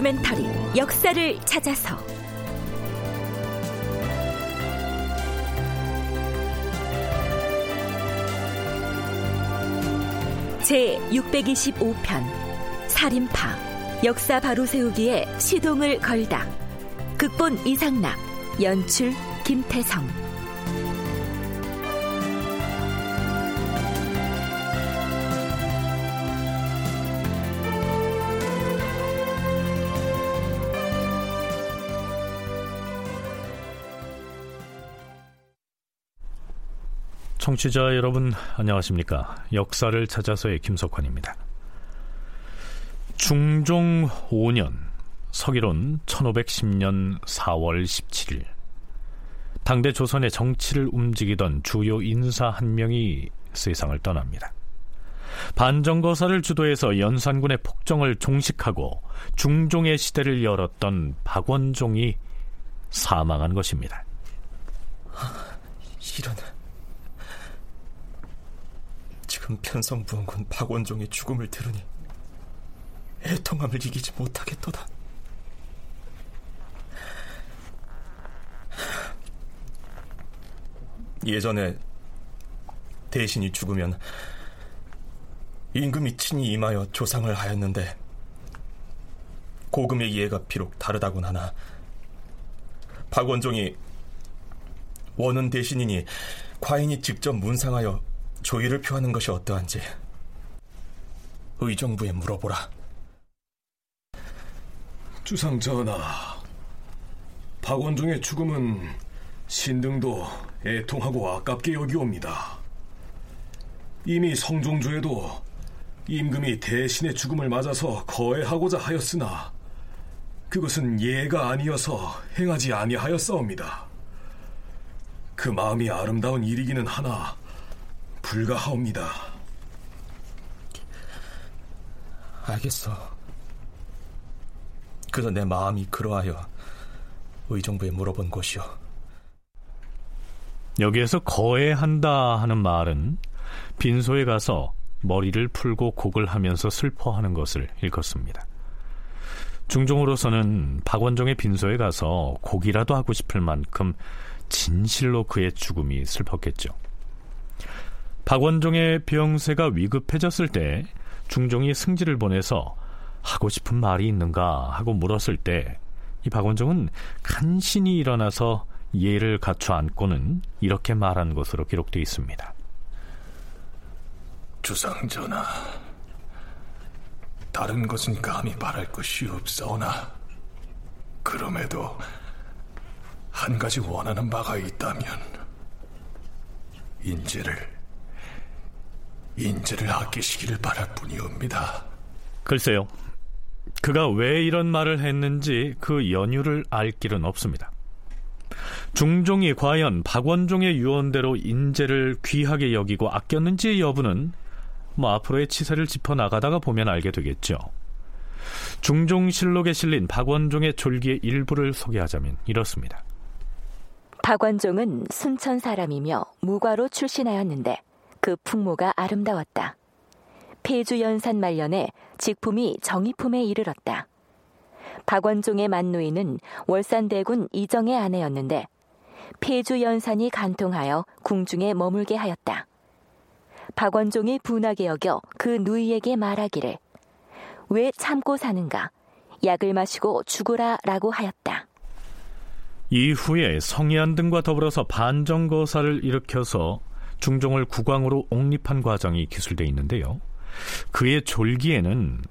다큐멘터리 역사를 찾아서. 제 625편 살인파 역사 바로 세우기에 시동을 걸다. 극본 이상락 연출 김태성 청취자 여러분 안녕하십니까? 역사를 찾아서의 김석환입니다. 중종 5년 서기론 1510년 4월 17일. 당대 조선의 정치를 움직이던 주요 인사 한 명이 세상을 떠납니다. 반정거사를 주도해서 연산군의 폭정을 종식하고 중종의 시대를 열었던 박원종이 사망한 것입니다. 이런 지 금 편성 부원군 박원종의 죽음을 들으니 애통함을 이기지 못하겠도다. 예전에 대신이 죽으면 임금이 친히 임하여 조상을 하였는데 고금의 이해가 비록 다르다곤 하나 박원종이 원은 대신이니 과인이 직접 문상하여 조의를 표하는 것이 어떠한지 의정부에 물어보라. 주상 전하, 박원종의 죽음은 신등도 애통하고 아깝게 여기옵니다. 이미 성종조에도 임금이 대신의 죽음을 맞아서 거해하고자 하였으나 그것은 예가 아니어서 행하지 아니하였사옵니다. 그 마음이 아름다운 일이기는 하나 불가하옵니다. 알겠어. 그저 내 마음이 그러하여 의정부에 물어본 것이오. 여기에서 거해한다 하는 말은 빈소에 가서 머리를 풀고 곡을 하면서 슬퍼하는 것을 일컫습니다. 중종으로서는 박원종의 빈소에 가서 곡이라도 하고 싶을 만큼 진실로 그의 죽음이 슬펐겠죠. 박원종의 병세가 위급해졌을 때 중종이 승지를 보내서 하고 싶은 말이 있는가 하고 물었을 때 이 박원종은 간신히 일어나서 예를 갖춰 안고는 이렇게 말한 것으로 기록되어 있습니다. 주상전하, 다른 것은 감히 말할 것이 없사오나 그럼에도 한 가지 원하는 바가 있다면 인재를 인재를 아끼시기를 바랄 뿐이옵니다. 글쎄요. 그가 왜 이런 말을 했는지 그 연유를 알 길은 없습니다. 중종이 과연 박원종의 유언대로 인재를 귀하게 여기고 아꼈는지의 여부는 뭐 앞으로의 치세를 짚어 나가다가 보면 알게 되겠죠. 중종실록에 실린 박원종의 졸기의 일부를 소개하자면 이렇습니다. 박원종은 순천 사람이며 무과로 출신하였는데 그 풍모가 아름다웠다. 폐주 연산 말년에 직품이 정의품에 이르렀다. 박원종의 만누이는 월산대군 이정의 아내였는데 폐주 연산이 간통하여 궁중에 머물게 하였다. 박원종이 분하게 여겨 그 누이에게 말하기를 왜 참고 사는가 약을 마시고 죽으라라고 하였다. 이후에 성희안 등과 더불어서 반정거사를 일으켜서 중종을 국왕으로 옹립한 과정이 기술되어 있는데요. 그의 졸기에는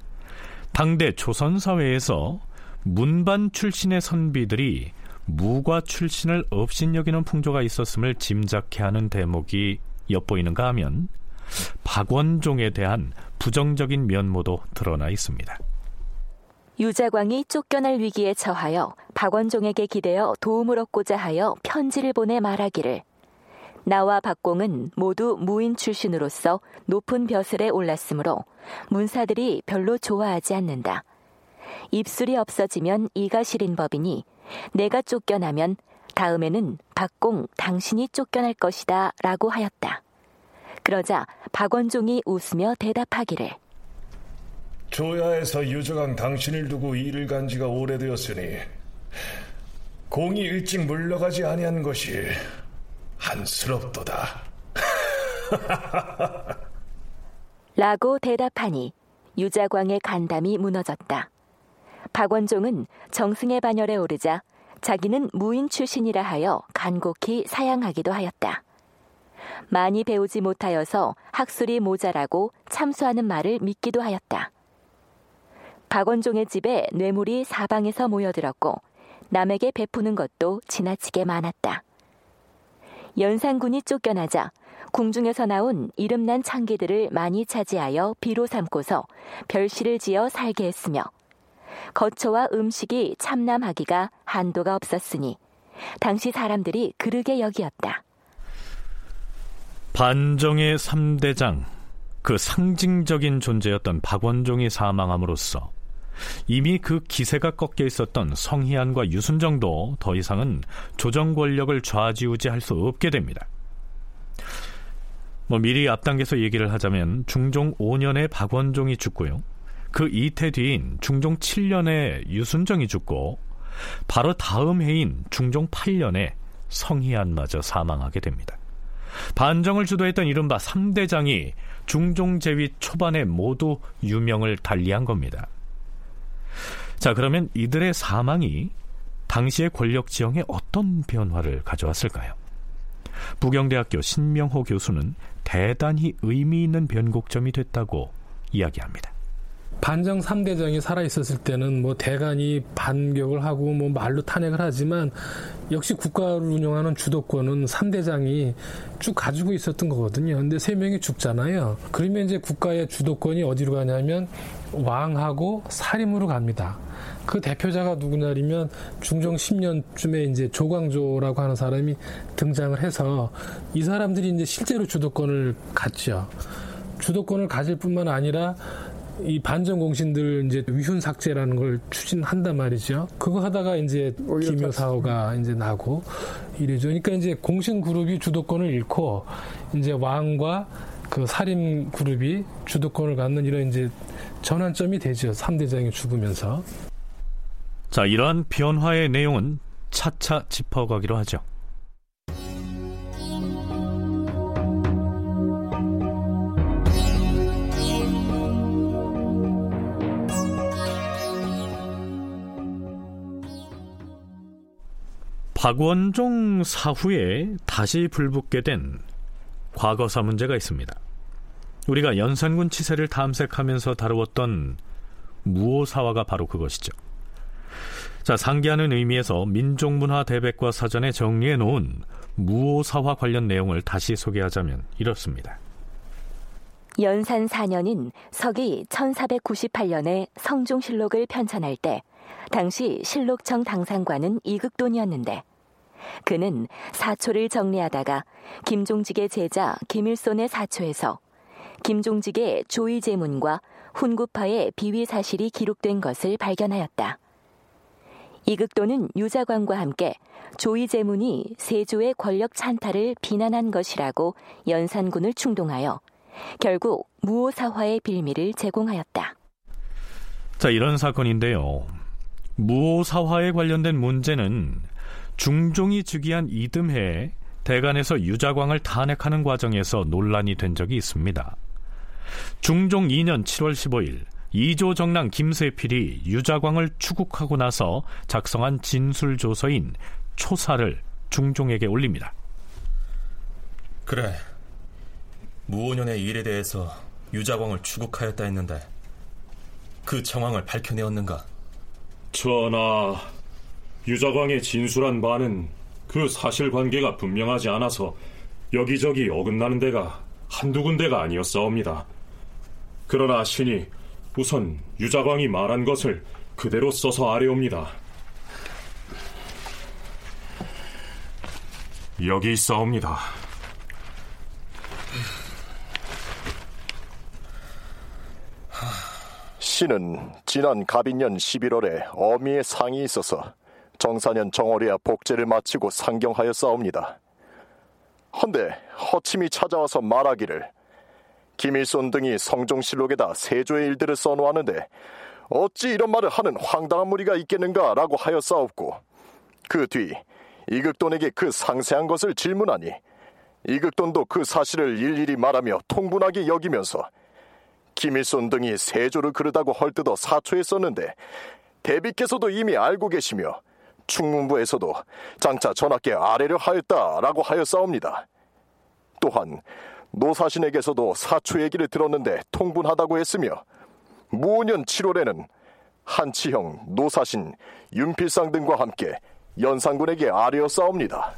당대 조선 사회에서 문반 출신의 선비들이 무과 출신을 업신여기는 풍조가 있었음을 짐작케 하는 대목이 엿보이는가 하면 박원종에 대한 부정적인 면모도 드러나 있습니다. 유자광이 쫓겨날 위기에 처하여 박원종에게 기대어 도움을 얻고자 하여 편지를 보내 말하기를 나와 박공은 모두 무인 출신으로서 높은 벼슬에 올랐으므로 문사들이 별로 좋아하지 않는다. 입술이 없어지면 이가 시린 법이니 내가 쫓겨나면 다음에는 박공 당신이 쫓겨날 것이다 라고 하였다. 그러자 박원종이 웃으며 대답하기를 조야에서 유저강 당신을 두고 일을 간 지가 오래되었으니 공이 일찍 물러가지 아니한 것이 한스럽도다. 라고 대답하니 유자광의 간담이 무너졌다. 박원종은 정승의 반열에 오르자 자기는 무인 출신이라 하여 간곡히 사양하기도 하였다. 많이 배우지 못하여서 학술이 모자라고 참수하는 말을 믿기도 하였다. 박원종의 집에 뇌물이 사방에서 모여들었고 남에게 베푸는 것도 지나치게 많았다. 연산군이 쫓겨나자 궁중에서 나온 이름난 창기들을 많이 차지하여 비로 삼고서 별시를 지어 살게 했으며 거처와 음식이 참남하기가 한도가 없었으니 당시 사람들이 그르게 여기었다. 반정의 3대장, 그 상징적인 존재였던 박원종이 사망함으로써 이미 그 기세가 꺾여 있었던 성희안과 유순정도 더 이상은 조정 권력을 좌지우지할 수 없게 됩니다. 뭐 미리 앞당겨서 얘기를 하자면 중종 5년에 박원종이 죽고요. 그 이태 뒤인 중종 7년에 유순정이 죽고 바로 다음 해인 중종 8년에 성희안마저 사망하게 됩니다. 반정을 주도했던 이른바 3대장이 중종 제위 초반에 모두 유명을 달리한 겁니다. 자, 그러면 이들의 사망이 당시의 권력 지형에 어떤 변화를 가져왔을까요? 부경대학교 신명호 교수는 대단히 의미 있는 변곡점이 됐다고 이야기합니다. 반정 3대장이 살아있었을 때는 뭐 대간이 반격을 하고 뭐 말로 탄핵을 하지만 역시 국가를 운영하는 주도권은 3대장이 쭉 가지고 있었던 거거든요. 근데 세 명이 죽잖아요. 그러면 이제 국가의 주도권이 어디로 가냐면 왕하고 사림으로 갑니다. 그 대표자가 누구냐면 중종 10년쯤에 이제 조광조라고 하는 사람이 등장을 해서 이 사람들이 이제 실제로 주도권을 갖죠. 주도권을 가질 뿐만 아니라 이 반정 공신들 이제 위훈 삭제라는 걸 추진한단 말이죠. 그거 하다가 이제 기묘 사고가 이제 나고 이래죠. 그러니까 이제 공신 그룹이 주도권을 잃고 이제 왕과 그 살인 그룹이 주도권을 갖는 이런 이제 전환점이 되죠. 3대장이 죽으면서. 자, 이러한 변화의 내용은 차차 짚어가기로 하죠. 박원종 사후에 다시 불붙게 된 과거사 문제가 있습니다. 우리가 연산군 치세를 탐색하면서 다루었던 무오사화가 바로 그것이죠. 자, 상기하는 의미에서 민족문화 대백과 사전에 정리해 놓은 무오사화 관련 내용을 다시 소개하자면 이렇습니다. 연산 4년인 서기 1498년에 성종실록을 편찬할 때 당시 실록청 당상관은 이극돈이었는데 그는 사초를 정리하다가 김종직의 제자 김일손의 사초에서 김종직의 조의 제문과 훈구파의 비위 사실이 기록된 것을 발견하였다. 이극도는 유자광과 함께 조의 제문이 세조의 권력 찬탈을 비난한 것이라고 연산군을 충동하여 결국 무오사화의 빌미를 제공하였다. 자, 이런 사건인데요. 무오사화에 관련된 문제는 중종이 즉위한 이듬해에 대간에서 유자광을 탄핵하는 과정에서 논란이 된 적이 있습니다. 중종 2년 7월 15일 이조 정랑 김세필이 유자광을 추국하고 나서 작성한 진술 조서인 초사를 중종에게 올립니다. 그래. 무오년의 일에 대해서 유자광을 추국하였다 했는데 그 정황을 밝혀내었는가? 전하, 유자광의 진술한 바는 그 사실관계가 분명하지 않아서 여기저기 어긋나는 데가 한두 군데가 아니었사옵니다. 그러나 신이 우선 유자광이 말한 것을 그대로 써서 아래옵니다. 여기 있사옵니다. 신은 지난 갑인년 11월에 어미의 상이 있어서 정사년 정월이야 복제를 마치고 상경하여 싸웁니다. 헌데 허침이 찾아와서 말하기를 김일손 등이 성종실록에다 세조의 일들을 써놓았는데 어찌 이런 말을 하는 황당한 무리가 있겠는가라고 하여 싸웠고 그 뒤 이극돈에게 그 상세한 것을 질문하니 이극돈도 그 사실을 일일이 말하며 통분하게 여기면서 김일손 등이 세조를 그르다고 헐뜯어 사초에 썼는데 대비께서도 이미 알고 계시며 충문부에서도 장차 전하께 아래를 하였다라고 하여 싸웁니다. 또한 노사신에게서도 사초 얘기를 들었는데 통분하다고 했으며 무오년 7월에는 한치형, 노사신, 윤필상 등과 함께 연산군에게 아뢰어 싸웁니다.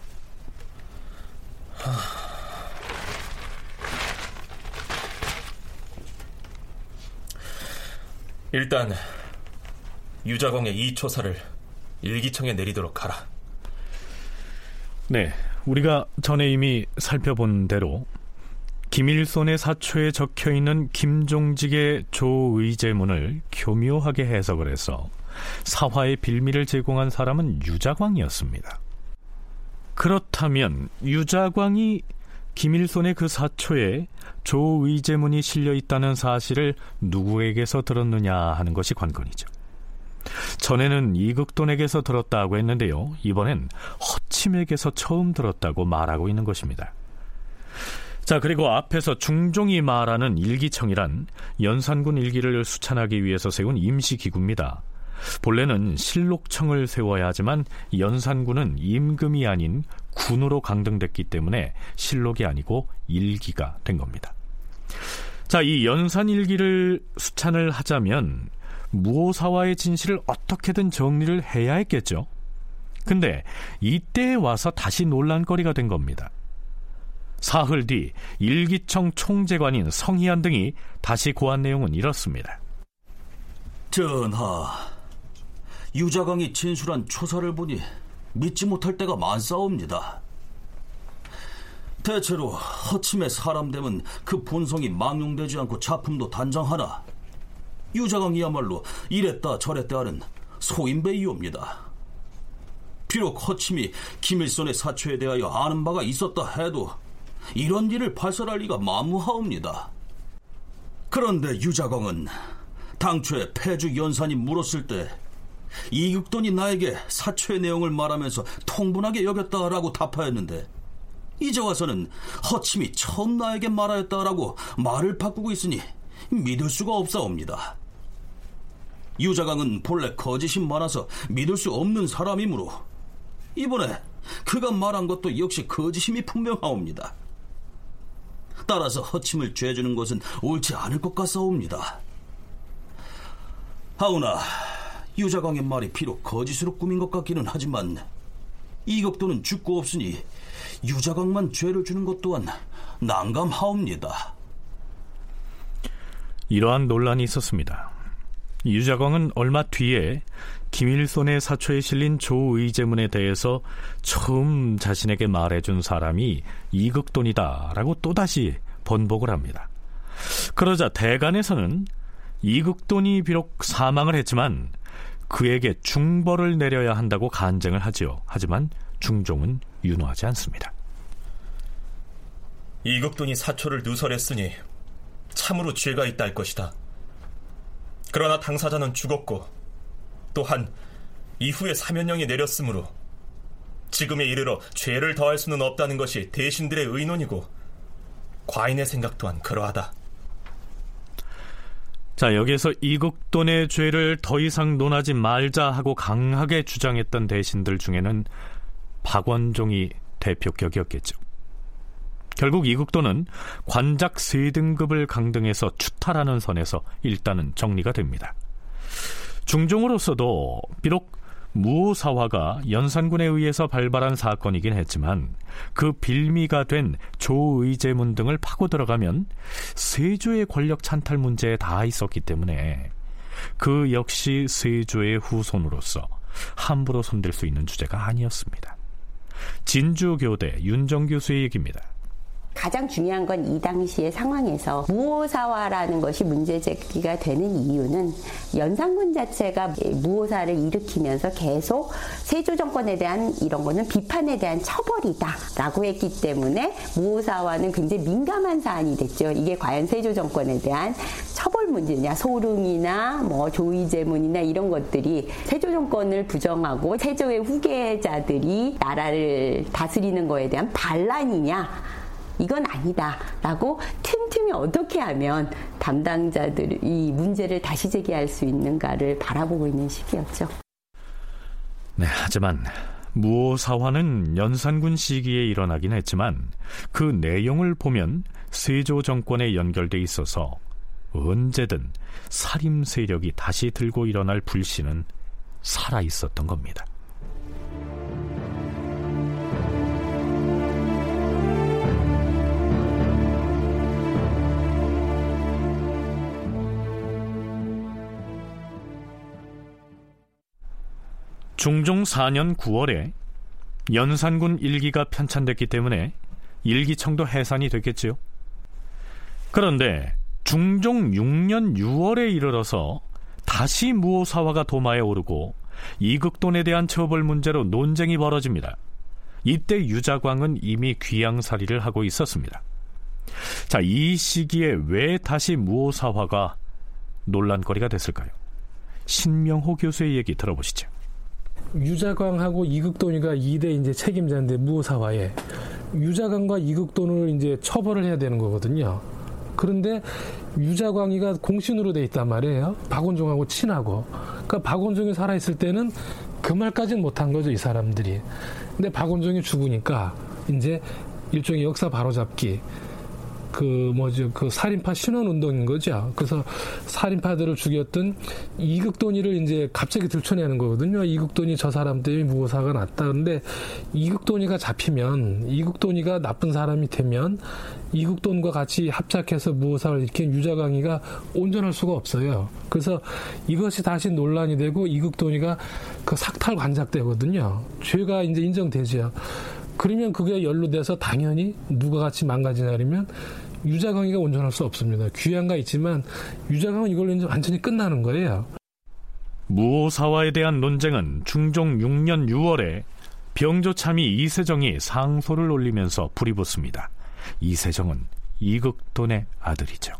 일단 유자광의 이 초사를 일기청에 내리도록 하라. 네, 우리가 전에 이미 살펴본 대로 김일손의 사초에 적혀 있는 김종직의 조의제문을 교묘하게 해석을 해서 사화의 빌미를 제공한 사람은 유자광이었습니다. 그렇다면 유자광이 김일손의 그 사초에 조의제문이 실려 있다는 사실을 누구에게서 들었느냐 하는 것이 관건이죠. 전에는 이극돈에게서 들었다고 했는데요. 이번엔 허침에게서 처음 들었다고 말하고 있는 것입니다. 자, 그리고 앞에서 중종이 말하는 일기청이란 연산군 일기를 수찬하기 위해서 세운 임시기구입니다. 본래는 실록청을 세워야 하지만 연산군은 임금이 아닌 군으로 강등됐기 때문에 실록이 아니고 일기가 된 겁니다. 자, 이 연산일기를 수찬을 하자면 무오사와의 진실을 어떻게든 정리를 해야 했겠죠. 근데 이때에 와서 다시 논란거리가 된 겁니다. 사흘 뒤 일기청 총재관인 성희안 등이 다시 고한 내용은 이렇습니다. 전하, 유자강이 진술한 초사를 보니 믿지 못할 때가 많사옵니다. 대체로 허침의 사람됨은 그 본성이 망용되지 않고 작품도 단정하나 유자강이야말로 이랬다 저랬다 하는 소인배이옵니다. 비록 허침이 김일손의 사초에 대하여 아는 바가 있었다 해도 이런 일을 발설할 리가 만무하옵니다. 그런데 유자광은 당초에 폐주 연산이 물었을 때 이육돈이 나에게 사초의 내용을 말하면서 통분하게 여겼다라고 답하였는데 이제 와서는 허침이 처음 나에게 말하였다라고 말을 바꾸고 있으니 믿을 수가 없사옵니다. 유자강은 본래 거짓이 많아서 믿을 수 없는 사람이므로 이번에 그가 말한 것도 역시 거짓임이 분명하옵니다. 따라서 허침을 죄주는 것은 옳지 않을 것 같사옵니다. 하오나 유자광의 말이 비록 거짓으로 꾸민 것 같기는 하지만 이격도는 죽고 없으니 유자광만 죄를 주는 것 또한 난감하옵니다. 이러한 논란이 있었습니다. 유자광은 얼마 뒤에 김일손의 사초에 실린 조의제문에 대해서 처음 자신에게 말해준 사람이 이극돈이다라고 또다시 번복을 합니다. 그러자 대간에서는 이극돈이 비록 사망을 했지만 그에게 중벌을 내려야 한다고 간쟁을 하지요. 하지만 중종은 윤호하지 않습니다. 이극돈이 사초를 누설했으니 참으로 죄가 있다 할 것이다. 그러나 당사자는 죽었고 또한 이후에 사면령이 내렸으므로 지금에 이르러 죄를 더할 수는 없다는 것이 대신들의 의논이고 과인의 생각 또한 그러하다. 자, 여기에서 이국돈의 죄를 더 이상 논하지 말자 하고 강하게 주장했던 대신들 중에는 박원종이 대표격이었겠죠. 결국 이국돈은 관작 세등급을 강등해서 추탈하는 선에서 일단은 정리가 됩니다. 중종으로서도 비록 무오사화가 연산군에 의해서 발발한 사건이긴 했지만 그 빌미가 된 조의제문 등을 파고 들어가면 세조의 권력 찬탈 문제에 닿아 있었기 때문에 그 역시 세조의 후손으로서 함부로 손댈 수 있는 주제가 아니었습니다. 진주교대 윤정 교수의 얘기입니다. 가장 중요한 건 이 당시의 상황에서 무오사화라는 것이 문제 제기가 되는 이유는 연산군 자체가 무오사를 일으키면서 계속 세조 정권에 대한 이런 거는 비판에 대한 처벌이다라고 했기 때문에 무오사화는 굉장히 민감한 사안이 됐죠. 이게 과연 세조 정권에 대한 처벌 문제냐, 소릉이나 뭐 조의제문이나 이런 것들이 세조 정권을 부정하고 세조의 후계자들이 나라를 다스리는 거에 대한 반란이냐. 이건 아니다라고 틈틈이 어떻게 하면 담당자들이 이 문제를 다시 제기할 수 있는가를 바라보고 있는 시기였죠. 네, 하지만 무오사화는 연산군 시기에 일어나긴 했지만 그 내용을 보면 세조 정권에 연결돼 있어서 언제든 살림 세력이 다시 들고 일어날 불신은 살아 있었던 겁니다. 중종 4년 9월에 연산군 일기가 편찬됐기 때문에 일기청도 해산이 됐겠지요. 그런데 중종 6년 6월에 이르러서 다시 무오사화가 도마에 오르고 이극돈에 대한 처벌 문제로 논쟁이 벌어집니다. 이때 유자광은 이미 귀양살이를 하고 있었습니다. 자, 이 시기에 왜 다시 무오사화가 논란거리가 됐을까요? 신명호 교수의 얘기 들어보시죠. 유자광하고 이극돈이가 2대 이제 책임자인데 무오사화에 유자광과 이극돈을 이제 처벌을 해야 되는 거거든요. 그런데 유자광이가 공신으로 돼 있단 말이에요. 박원종하고 친하고. 그러니까 박원종이 살아 있을 때는 그 말까지는 못한 거죠, 이 사람들이. 근데 박원종이 죽으니까 이제 일종의 역사 바로잡기. 그 뭐죠 그 살인파 신원 운동인 거죠. 그래서 살인파들을 죽였던 이극돈이를 이제 갑자기 들춰내는 거거든요. 이극돈이 저 사람 때문에 무고사가 났다. 근데 이극돈이가 잡히면 이극돈이가 나쁜 사람이 되면 이극돈과 같이 합작해서 무고사를 일으킨 유자강이가 온전할 수가 없어요. 그래서 이것이 다시 논란이 되고 이극돈이가 그 삭탈 관작되거든요. 죄가 이제 인정되죠. 그러면 그게 연루돼서 당연히 누가 같이 망가지냐면 유자강이가 온전할 수 없습니다. 귀양가 있지만 유자강은 이걸로 이제 완전히 끝나는 거예요. 무오사화에 대한 논쟁은 중종 6년 6월에 병조참이 이세정이 상소를 올리면서 불이 붙습니다. 이세정은 이극돈의 아들이죠.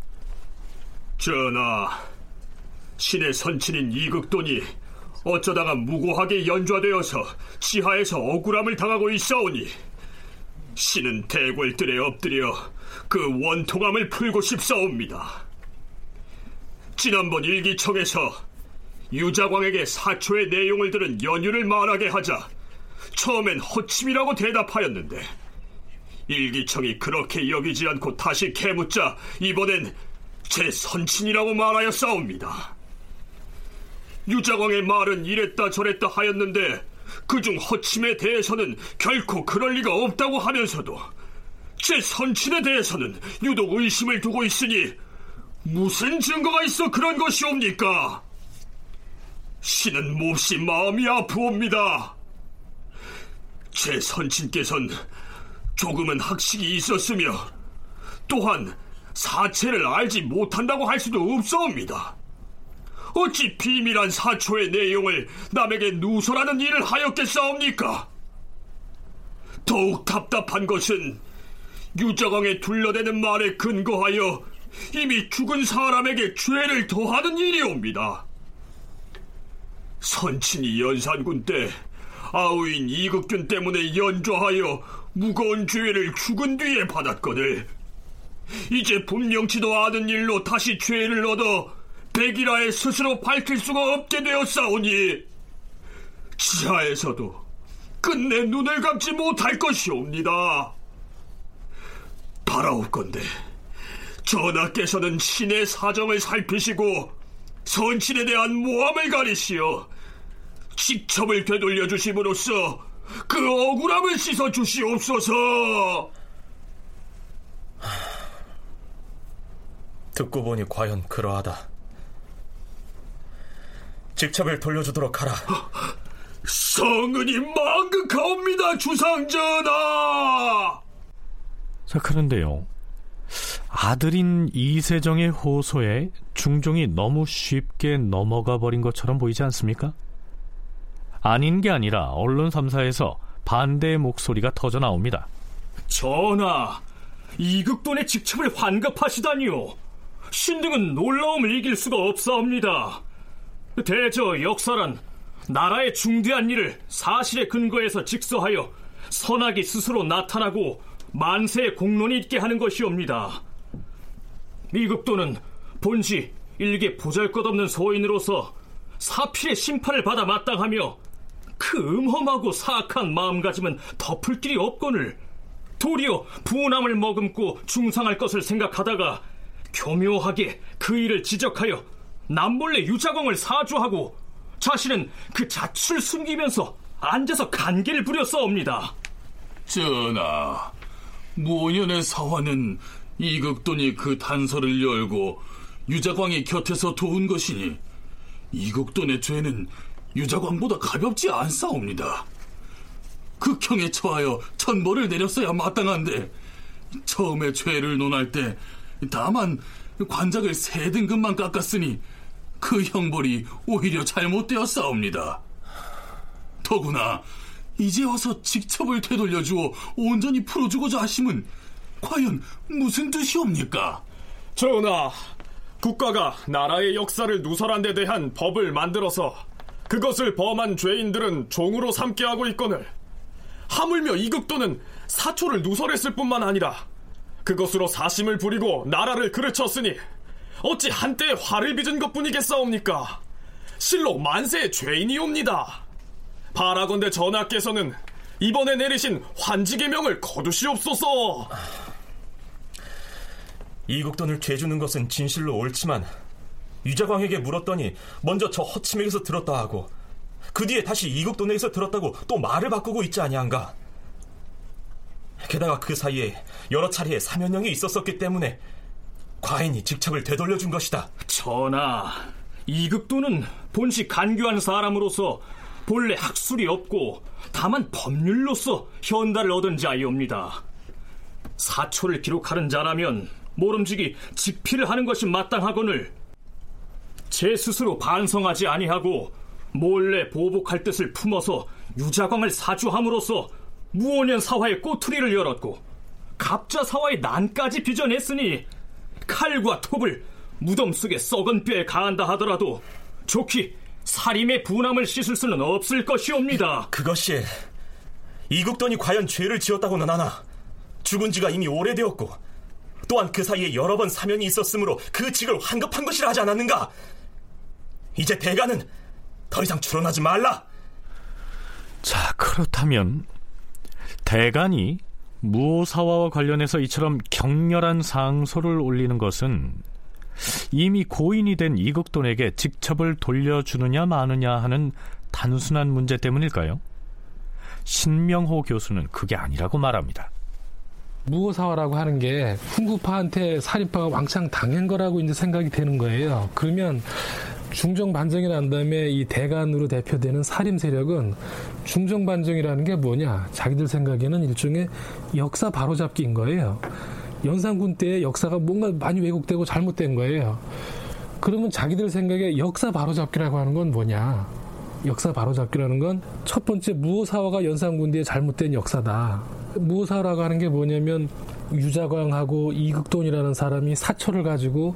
전하, 신의 선친인 이극돈이 어쩌다가 무고하게 연좌되어서 지하에서 억울함을 당하고 있사오니 신은 대궐들에 엎드려 그 원통함을 풀고 싶사옵니다. 지난번 일기청에서 유자광에게 사초의 내용을 들은 연유를 말하게 하자 처음엔 허침이라고 대답하였는데 일기청이 그렇게 여기지 않고 다시 캐묻자 이번엔 제 선친이라고 말하였사옵니다. 유자광의 말은 이랬다 저랬다 하였는데 그중 허침에 대해서는 결코 그럴 리가 없다고 하면서도 제 선친에 대해서는 유독 의심을 두고 있으니 무슨 증거가 있어 그런 것이옵니까? 신은 몹시 마음이 아프옵니다. 제 선친께선 조금은 학식이 있었으며 또한 사체를 알지 못한다고 할 수도 없사옵니다. 어찌 비밀한 사초의 내용을 남에게 누설하는 일을 하였겠사옵니까? 더욱 답답한 것은 유자광에 둘러대는 말에 근거하여 이미 죽은 사람에게 죄를 더하는 일이옵니다. 선친이 연산군 때 아우인 이극균 때문에 연좌하여 무거운 죄를 죽은 뒤에 받았거늘 이제 분명치도 않은 일로 다시 죄를 얻어 백이라에 스스로 밝힐 수가 없게 되었사오니 지하에서도 끝내 눈을 감지 못할 것이옵니다. 바라옵건대 전하께서는 신의 사정을 살피시고 선친에 대한 모함을 가리시어 직첩을 되돌려 주심으로써 그 억울함을 씻어 주시옵소서. 듣고 보니 과연 그러하다. 직첩을 돌려주도록 하라. 성은이 망극하옵니다, 주상전하! 자, 그런데요. 아들인 이세정의 호소에 중종이 너무 쉽게 넘어가 버린 것처럼 보이지 않습니까? 아닌 게 아니라 언론 3사에서 반대의 목소리가 터져 나옵니다. 전하, 이극돈의 직첩을 환급하시다니요. 신등은 놀라움을 이길 수가 없사옵니다. 대저 역사란 나라의 중대한 일을 사실에 근거해서 직서하여 선악이 스스로 나타나고 만세의 공론이 있게 하는 것이옵니다. 이극도는 본시 일개 보잘것없는 소인으로서 사필의 심판을 받아 마땅하며 그 음험하고 사악한 마음가짐은 덮을 길이 없거늘 도리어 분함을 머금고 중상할 것을 생각하다가 교묘하게 그 일을 지적하여 남몰래 유자광을 사주하고 자신은 그 자취를 숨기면서 앉아서 간계를 부렸사옵니다. 전하, 무년의 사화는 이극돈이 그 단서를 열고 유자광의 곁에서 도운 것이니 이극돈의 죄는 유자광보다 가볍지 않사옵니다. 극형에 처하여 천벌을 내렸어야 마땅한데 처음에 죄를 논할 때 다만 관작을 세 등급만 깎았으니 그 형벌이 오히려 잘못되었사옵니다. 더구나 이제 와서 직첩을 되돌려주어 온전히 풀어주고자 하심은 과연 무슨 뜻이옵니까? 전하, 국가가 나라의 역사를 누설한 데 대한 법을 만들어서 그것을 범한 죄인들은 종으로 삼게 하고 있거늘 하물며 이극도는 사초를 누설했을 뿐만 아니라 그것으로 사심을 부리고 나라를 그르쳤으니 어찌 한때 화를 빚은 것뿐이겠사옵니까? 실로 만세의 죄인이옵니다. 바라건대 전하께서는 이번에 내리신 환지의 명을 거두시옵소서. 이국돈을 죄주는 것은 진실로 옳지만 유자광에게 물었더니 먼저 저 허침에게서 들었다 하고 그 뒤에 다시 이국돈에게서 들었다고 또 말을 바꾸고 있지 아니한가? 게다가 그 사이에 여러 차례의 사면형이 있었었기 때문에 과인이 직책을 되돌려준 것이다. 전하, 이극도는 본시 간교한 사람으로서 본래 학술이 없고 다만 법률로서 현달을 얻은 자이옵니다. 사초를 기록하는 자라면 모름지기 직필을 하는 것이 마땅하거늘 제 스스로 반성하지 아니하고 몰래 보복할 뜻을 품어서 유자광을 사주함으로써 무오년 사화의 꼬투리를 열었고 갑자 사화의 난까지 빚어냈으니 칼과 톱을 무덤 속에 썩은 뼈에 가한다 하더라도 좋기 살인의 분함을 씻을 수는 없을 것이옵니다. 그것이 이국돈이 과연 죄를 지었다고는 하나 죽은 지가 이미 오래되었고 또한 그 사이에 여러 번 사면이 있었으므로 그 직을 환급한 것이라 하지 않았는가? 이제 대가는 더 이상 출원하지 말라. 자, 그렇다면 대간이 무오사화와 관련해서 이처럼 격렬한 상소를 올리는 것은 이미 고인이 된 이극돈에게 직첩을 돌려주느냐 마느냐 하는 단순한 문제 때문일까요? 신명호 교수는 그게 아니라고 말합니다. 무호사화라고 하는 게 훈구파한테 살인파가 왕창 당한 거라고 이제 생각이 되는 거예요. 그러면 중정 반정이 난 다음에 이 대간으로 대표되는 살인 세력은 중정 반정이라는 게 뭐냐? 자기들 생각에는 일종의 역사 바로잡기인 거예요. 연산군 때의 역사가 뭔가 많이 왜곡되고 잘못된 거예요. 그러면 자기들 생각에 역사 바로잡기라고 하는 건 뭐냐? 역사 바로잡기라는 건 첫 번째 무호사화가 연산군대의 잘못된 역사다. 무호사라고 하는 게 뭐냐면 유자광하고 이극돈이라는 사람이 사초를 가지고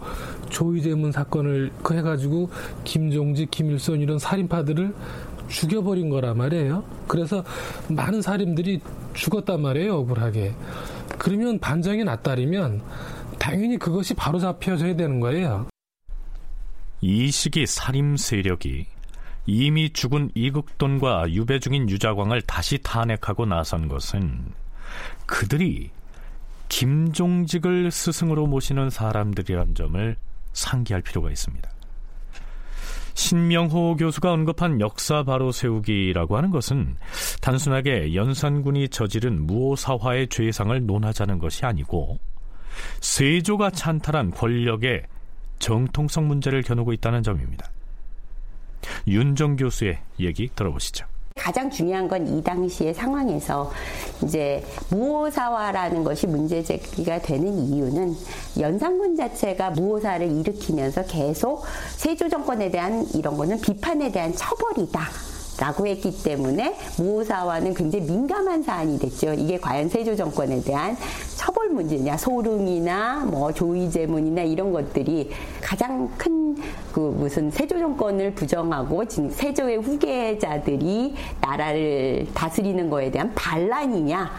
조이대문 사건을 그 해가지고 김종직, 김일선 이런 살인파들을 죽여버린 거란 말이에요. 그래서 많은 살인들이 죽었단 말이에요, 억울하게. 그러면 반정이 났다리면 당연히 그것이 바로 잡혀져야 되는 거예요. 이 시기 살인 세력이 이미 죽은 이극돈과 유배 중인 유자광을 다시 탄핵하고 나선 것은 그들이 김종직을 스승으로 모시는 사람들이란 점을 상기할 필요가 있습니다. 신명호 교수가 언급한 역사 바로 세우기라고 하는 것은 단순하게 연산군이 저지른 무오사화의 죄상을 논하자는 것이 아니고 세조가 찬탈한 권력의 정통성 문제를 겨누고 있다는 점입니다. 윤정 교수의 얘기 들어보시죠. 가장 중요한 건 이 당시의 상황에서 이제 무오사화라는 것이 문제 제기가 되는 이유는 연산군 자체가 무오사를 일으키면서 계속 세조 정권에 대한 이런 거는 비판에 대한 처벌이다. 라고 했기 때문에 무오사와는 굉장히 민감한 사안이 됐죠. 이게 과연 세조 정권에 대한 처벌 문제냐, 소릉이나 뭐 조의제문이나 이런 것들이 가장 큰 그 무슨 세조 정권을 부정하고 세조의 후계자들이 나라를 다스리는 거에 대한 반란이냐.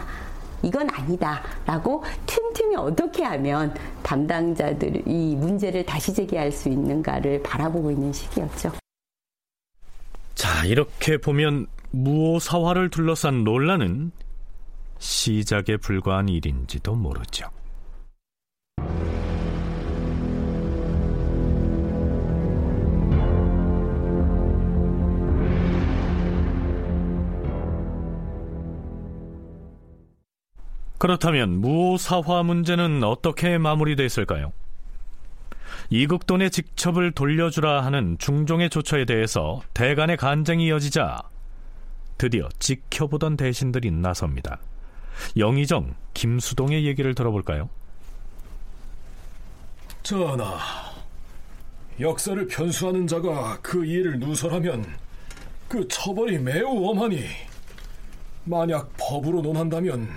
이건 아니다라고 틈틈이 어떻게 하면 담당자들이 이 문제를 다시 제기할 수 있는가를 바라보고 있는 시기였죠. 자, 이렇게 보면 무오사화를 둘러싼 논란은 시작에 불과한 일인지도 모르죠. 그렇다면 무오사화 문제는 어떻게 마무리됐을까요? 이국돈의 직첩을 돌려주라 하는 중종의 조처에 대해서 대간의 간쟁이 이어지자 드디어 지켜보던 대신들이 나섭니다. 영의정 김수동의 얘기를 들어볼까요? 전하, 역사를 편수하는 자가 그 일을 누설하면 그 처벌이 매우 엄하니 만약 법으로 논한다면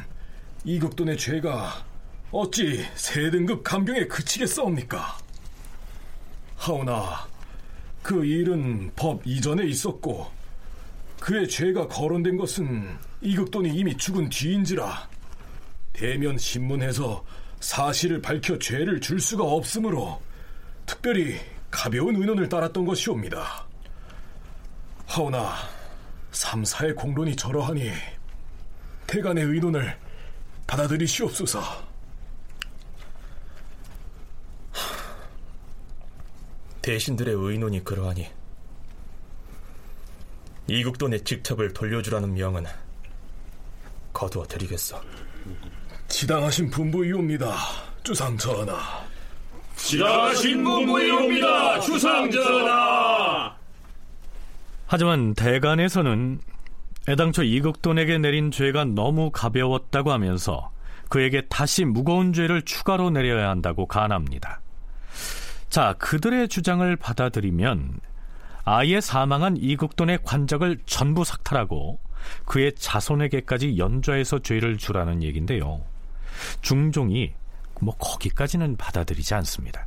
이극돈의 죄가 어찌 세등급 감경에 그치겠사옵니까? 하오나 그 일은 법 이전에 있었고 그의 죄가 거론된 것은 이극돈이 이미 죽은 뒤인지라 대면 신문에서 사실을 밝혀 죄를 줄 수가 없으므로 특별히 가벼운 의논을 따랐던 것이옵니다. 하오나 삼사의 공론이 저러하니 대간의 의논을 받아들이시옵소서. 대신들의 의논이 그러하니 이국돈의 직첩을 돌려주라는 명은 거두어 드리겠소. 지당하신 분부이옵니다, 주상 전하. 지당하신 분부이옵니다, 주상 전하. 하지만 대간에서는 애당초 이국돈에게 내린 죄가 너무 가벼웠다고 하면서 그에게 다시 무거운 죄를 추가로 내려야 한다고 간합니다. 자, 그들의 주장을 받아들이면 아예 사망한 이국돈의 관적을 전부 삭탈하고 그의 자손에게까지 연좌해서 죄를 주라는 얘긴데요. 중종이 뭐 거기까지는 받아들이지 않습니다.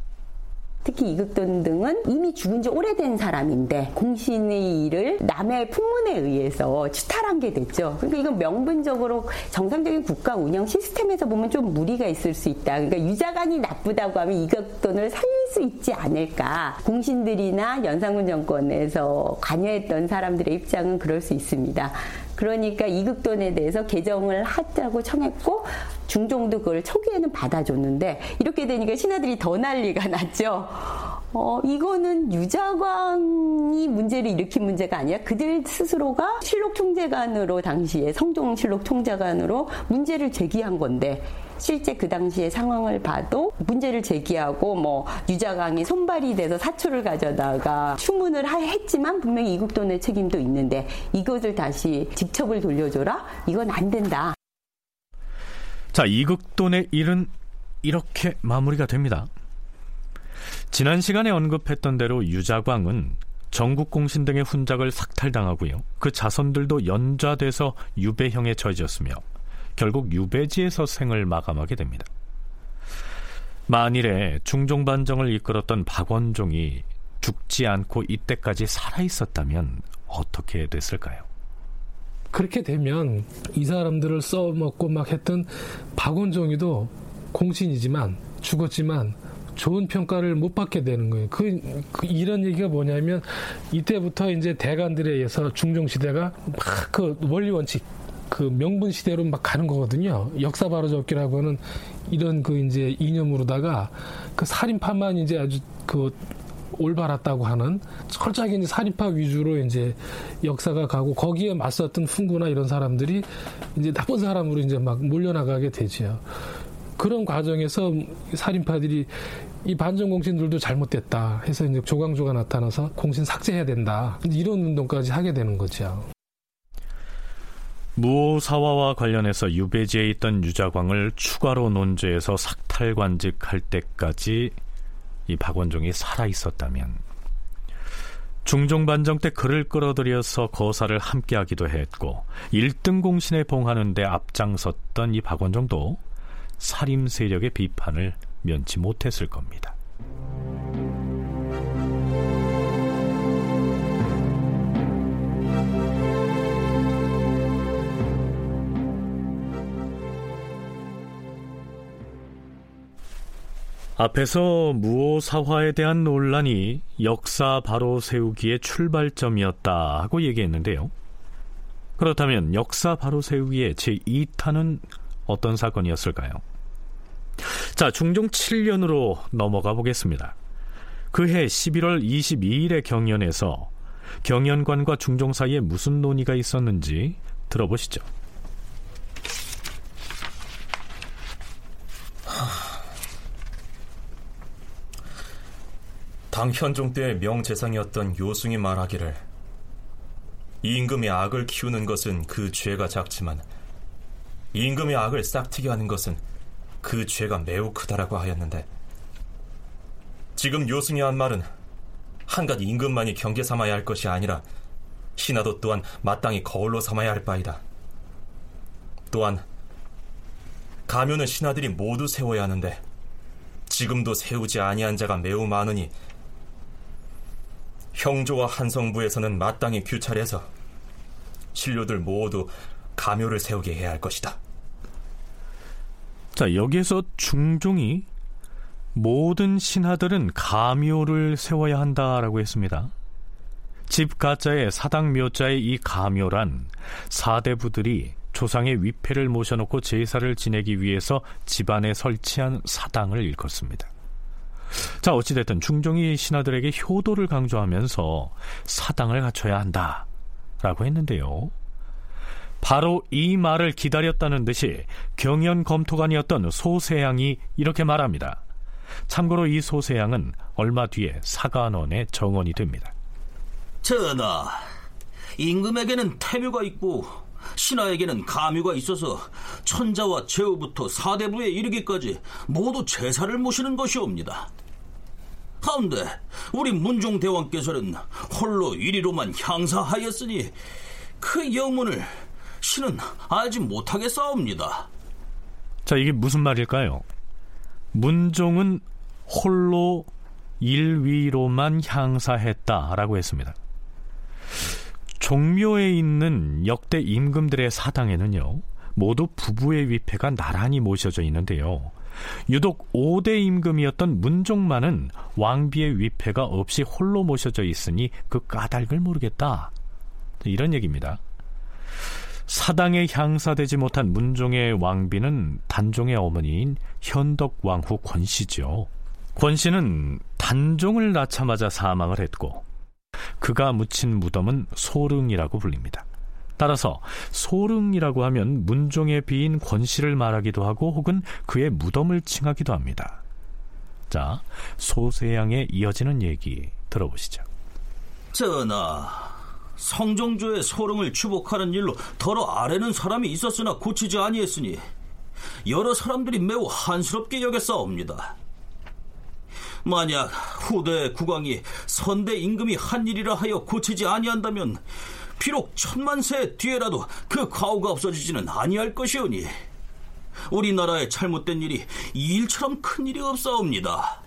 특히 이극돈 등은 이미 죽은 지 오래된 사람인데 공신의 일을 남의 풍문에 의해서 추탈한 게 됐죠. 그러니까 이건 명분적으로 정상적인 국가 운영 시스템에서 보면 좀 무리가 있을 수 있다. 그러니까 유자관이 나쁘다고 하면 이극돈을 살릴 수 있지 않을까. 공신들이나 연산군 정권에서 관여했던 사람들의 입장은 그럴 수 있습니다. 그러니까 이극돈에 대해서 개정을 하자고 청했고 중종도 그걸 초기에는 받아줬는데 이렇게 되니까 신하들이 더 난리가 났죠. 어, 이거는 유자광이 문제를 일으킨 문제가 아니라 그들 스스로가 실록 총재관으로 당시에 성종 실록 총재관으로 문제를 제기한 건데 실제 그 당시의 상황을 봐도 문제를 제기하고 뭐 유자강이 손발이 돼서 사초를 가져다가 추문을 했지만 분명히 이국돈의 책임도 있는데 이것을 다시 직첩을 돌려줘라? 이건 안 된다. 자, 이극돈의 일은 이렇게 마무리가 됩니다. 지난 시간에 언급했던 대로 유자광은 전국 공신 등의 훈작을 삭탈당하고요. 그 자손들도 연좌돼서 유배형에 처해졌으며 결국 유배지에서 생을 마감하게 됩니다. 만일에 중종 반정을 이끌었던 박원종이 죽지 않고 이때까지 살아 있었다면 어떻게 됐을까요? 그렇게 되면 이 사람들을 써먹고 막 했던 박원종이도 공신이지만 죽었지만 좋은 평가를 못 받게 되는 거예요. 그, 그 이런 얘기가 뭐냐면 이때부터 이제 대관들에 의해서 중종 시대가 막 그 원리 원칙 그 명분 시대로 막 가는 거거든요. 역사 바로잡기라고 하는 이런 그 이제 이념으로다가 그 살인파만 이제 아주 그 올바랐다고 하는 철저하게 이제 살인파 위주로 이제 역사가 가고 거기에 맞섰던 훈구나 이런 사람들이 이제 나쁜 사람으로 이제 막 몰려나가게 되지요. 그런 과정에서 살인파들이 이 반정 공신들도 잘못됐다 해서 이제 조광조가 나타나서 공신 삭제해야 된다 이런 운동까지 하게 되는 거죠. 무사화와 관련해서 유배지에 있던 유자광을 추가로 논제해서 삭탈관직할 때까지 이 박원종이 살아 있었다면 중종반정 때 그를 끌어들여서 거사를 함께하기도 했고 1등 공신에 봉하는데 앞장섰던 이 박원종도 살림 세력의 비판을 면치 못했을 겁니다. 앞에서 무오사화에 대한 논란이 역사 바로 세우기의 출발점이었다 하고 얘기했는데요. 그렇다면 역사 바로 세우기의 제2탄은 어떤 사건이었을까요? 자, 중종 7년으로 넘어가 보겠습니다. 그해 11월 22일의 경연에서 경연관과 중종 사이에 무슨 논의가 있었는지 들어보시죠. 당 현종 때 명재상이었던 요승이 말하기를 임금의 악을 키우는 것은 그 죄가 작지만 임금의 악을 싹트게 하는 것은 그 죄가 매우 크다라고 하였는데 지금 요승이 한 말은 한갓 임금만이 경계 삼아야 할 것이 아니라 신하도 또한 마땅히 거울로 삼아야 할 바이다. 또한 가면은 신하들이 모두 세워야 하는데 지금도 세우지 아니한 자가 매우 많으니 형조와 한성부에서는 마땅히 규찰해서 신료들 모두 가묘를 세우게 해야 할 것이다. 자, 여기에서 중종이 모든 신하들은 가묘를 세워야 한다라고 했습니다. 집 가자의 사당 묘자의 이 가묘란 사대부들이 조상의 위패를 모셔놓고 제사를 지내기 위해서 집안에 설치한 사당을 일컫습니다. 자, 어찌됐든 중종이 신하들에게 효도를 강조하면서 사당을 갖춰야 한다. 라고 했는데요. 바로 이 말을 기다렸다는 듯이 경연 검토관이었던 소세양이 이렇게 말합니다. 참고로 이 소세양은 얼마 뒤에 사관원의 정원이 됩니다. 전하, 임금에게는 태묘가 있고 신하에게는 가묘가 있어서 천자와 제후부터 사대부에 이르기까지 모두 제사를 모시는 것이옵니다. 가운데 우리 문종대왕께서는 홀로 이리로만 향사하였으니 그 영문을 신은 알지 못하겠사옵니다. 자, 이게 무슨 말일까요? 문종은 홀로 일위로만 향사했다라고 했습니다. 종묘에 있는 역대 임금들의 사당에는요, 모두 부부의 위패가 나란히 모셔져 있는데요. 유독 5대 임금이었던 문종만은 왕비의 위패가 없이 홀로 모셔져 있으니 그 까닭을 모르겠다. 이런 얘기입니다. 사당에 향사되지 못한 문종의 왕비는 단종의 어머니인 현덕왕후 권씨죠. 권씨는 단종을 낳자마자 사망을 했고 그가 묻힌 무덤은 소릉이라고 불립니다. 따라서 소릉이라고 하면 문종의 비인 권씨를 말하기도 하고 혹은 그의 무덤을 칭하기도 합니다. 자, 소세양에 이어지는 얘기 들어보시죠. 전하, 성종조의 소릉을 추복하는 일로 더러 아래는 사람이 있었으나 고치지 아니했으니 여러 사람들이 매우 한스럽게 여겼사옵니다. 만약 후대 국왕이 선대 임금이 한 일이라 하여 고치지 아니한다면 비록 천만 세 뒤에라도 그 과오가 없어지지는 아니할 것이오니 우리나라의 잘못된 일이 이 일처럼 큰 일이 없사옵니다.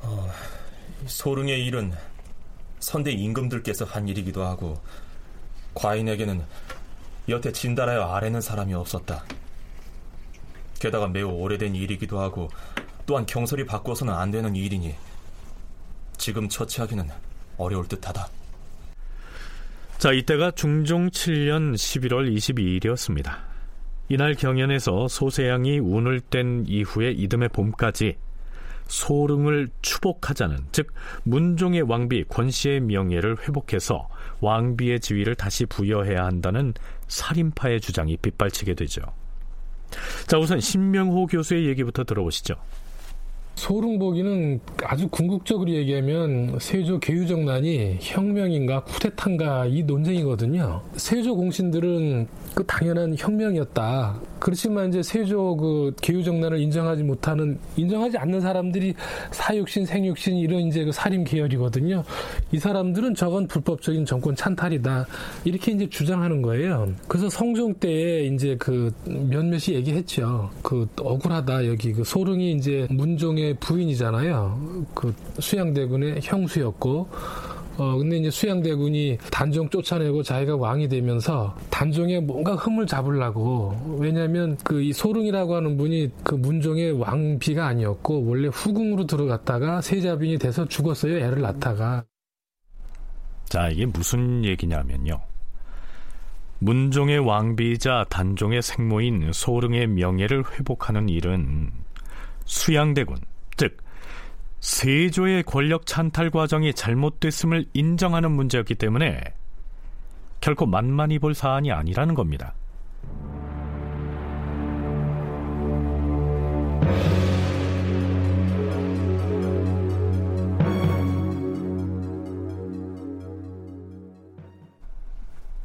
어, 소릉의 일은 선대 임금들께서 한 일이기도 하고 과인에게는 여태 진달하여 아래는 사람이 없었다. 게다가 매우 오래된 일이기도 하고 또한 경솔이 바꾸어서는 안 되는 일이니 지금 처치하기는 어려울 듯하다. 자, 이때가 중종 7년 11월 22일이었습니다. 이날 경연에서 소세양이 운을 뗀 이후에 이듬해 봄까지 소릉을 추복하자는 즉 문종의 왕비 권씨의 명예를 회복해서 왕비의 지위를 다시 부여해야 한다는 살인파의 주장이 빗발치게 되죠. 자 우선 신명호 교수의 얘기부터 들어보시죠. 소릉보기는 아주 궁극적으로 얘기하면 세조 개유정난이 혁명인가 쿠데타인가 이 논쟁이거든요. 세조 공신들은 그 당연한 혁명이었다. 그렇지만 이제 세조 그 개유정난을 인정하지 못하는 인정하지 않는 사람들이 사육신, 생육신 이런 이제 그 살인 계열이거든요. 이 사람들은 저건 불법적인 정권 찬탈이다. 이렇게 이제 주장하는 거예요. 그래서 성종 때에 이제 그 몇몇이 얘기했죠. 그 억울하다 여기 그 소릉이 이제 문종의 부인이잖아요. 그 수양대군의 형수였고, 어, 근데 이제 수양대군이 단종 쫓아내고 자기가 왕이 되면서 단종에 뭔가 흠을 잡으려고, 왜냐면 그 이 소릉이라고 하는 분이 그 문종의 왕비가 아니었고, 원래 후궁으로 들어갔다가 세자빈이 돼서 죽었어요. 애를 낳다가. 자, 이게 무슨 얘기냐면요. 문종의 왕비이자 단종의 생모인 소릉의 명예를 회복하는 일은 수양대군, 즉 세조의 권력 찬탈 과정이 잘못됐음을 인정하는 문제였기 때문에 결코 만만히 볼 사안이 아니라는 겁니다.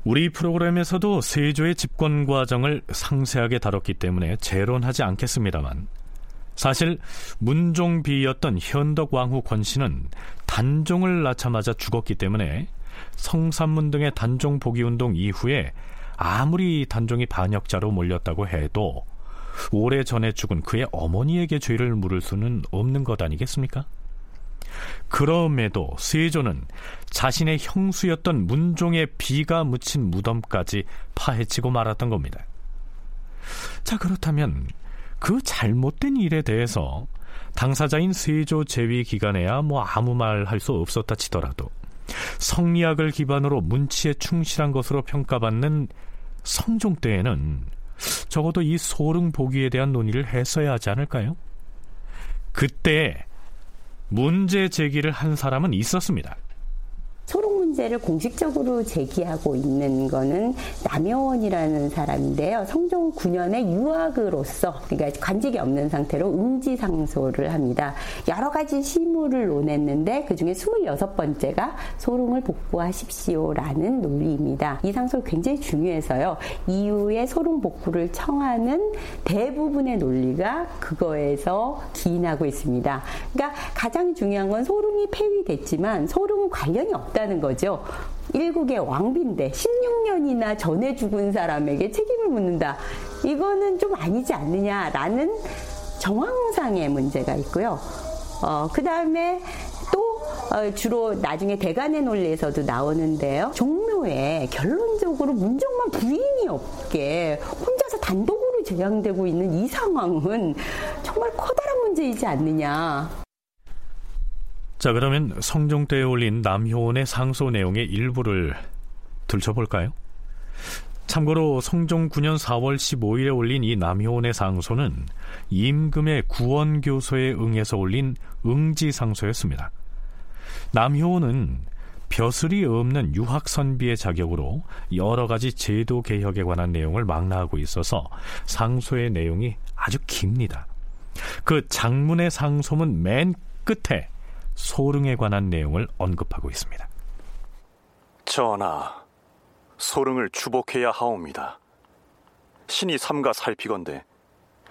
우리 프로그램에서도 세조의 집권 과정을 상세하게 다뤘기 때문에 재론하지 않겠습니다만 사실 문종비였던 현덕 왕후 권씨는 단종을 낳자마자 죽었기 때문에 성산문 등의 단종 복위 운동 이후에 아무리 단종이 반역자로 몰렸다고 해도 오래 전에 죽은 그의 어머니에게 죄를 물을 수는 없는 것 아니겠습니까? 그럼에도 세조는 자신의 형수였던 문종의 비가 묻힌 무덤까지 파헤치고 말았던 겁니다. 자, 그렇다면 그 잘못된 일에 대해서 당사자인 세조 재위 기간에야 뭐 아무 말 할 수 없었다 치더라도 성리학을 기반으로 문치에 충실한 것으로 평가받는 성종 때에는 적어도 이 소릉 보기에 대한 논의를 했어야 하지 않을까요? 그때 문제 제기를 한 사람은 있었습니다. 소롱 문제를 공식적으로 제기하고 있는 거는 남여원이라는 사람인데요. 성종 9년에 유학으로서 그러니까 관직이 없는 상태로 응지상소를 합니다. 여러 가지 실무를 논했는데 그중에 26번째가 소롱을 복구하십시오라는 논리입니다. 이 상소가 굉장히 중요해서요. 이후에 소롱 복구를 청하는 대부분의 논리가 그거에서 기인하고 있습니다. 그러니까 가장 중요한 건 소롱이 폐위됐지만 소롱은 관련이 없다 는 거죠. 일국의 왕비인데 16년이나 전에 죽은 사람에게 책임을 묻는다. 이거는 좀 아니지 않느냐라는 정황상의 문제가 있고요. 어, 그 다음에 또 어, 주로 나중에 대간의 논리에서도 나오는데요. 종묘에 결론적으로 문종만 부인이 없게 혼자서 단독으로 재앙되고 있는 이 상황은 정말 커다란 문제이지 않느냐. 자, 그러면 성종 때에 올린 남효원의 상소 내용의 일부를 들춰볼까요? 참고로 성종 9년 4월 15일에 올린 이 남효원의 상소는 임금의 구원교서에 응해서 올린 응지상소였습니다. 남효원은 벼슬이 없는 유학선비의 자격으로 여러 가지 제도 개혁에 관한 내용을 망라하고 있어서 상소의 내용이 아주 깁니다. 그 장문의 상소문 맨 끝에 소릉에 관한 내용을 언급하고 있습니다. 전하, 소릉을 추복해야 하옵니다. 신이 삼가 살피건대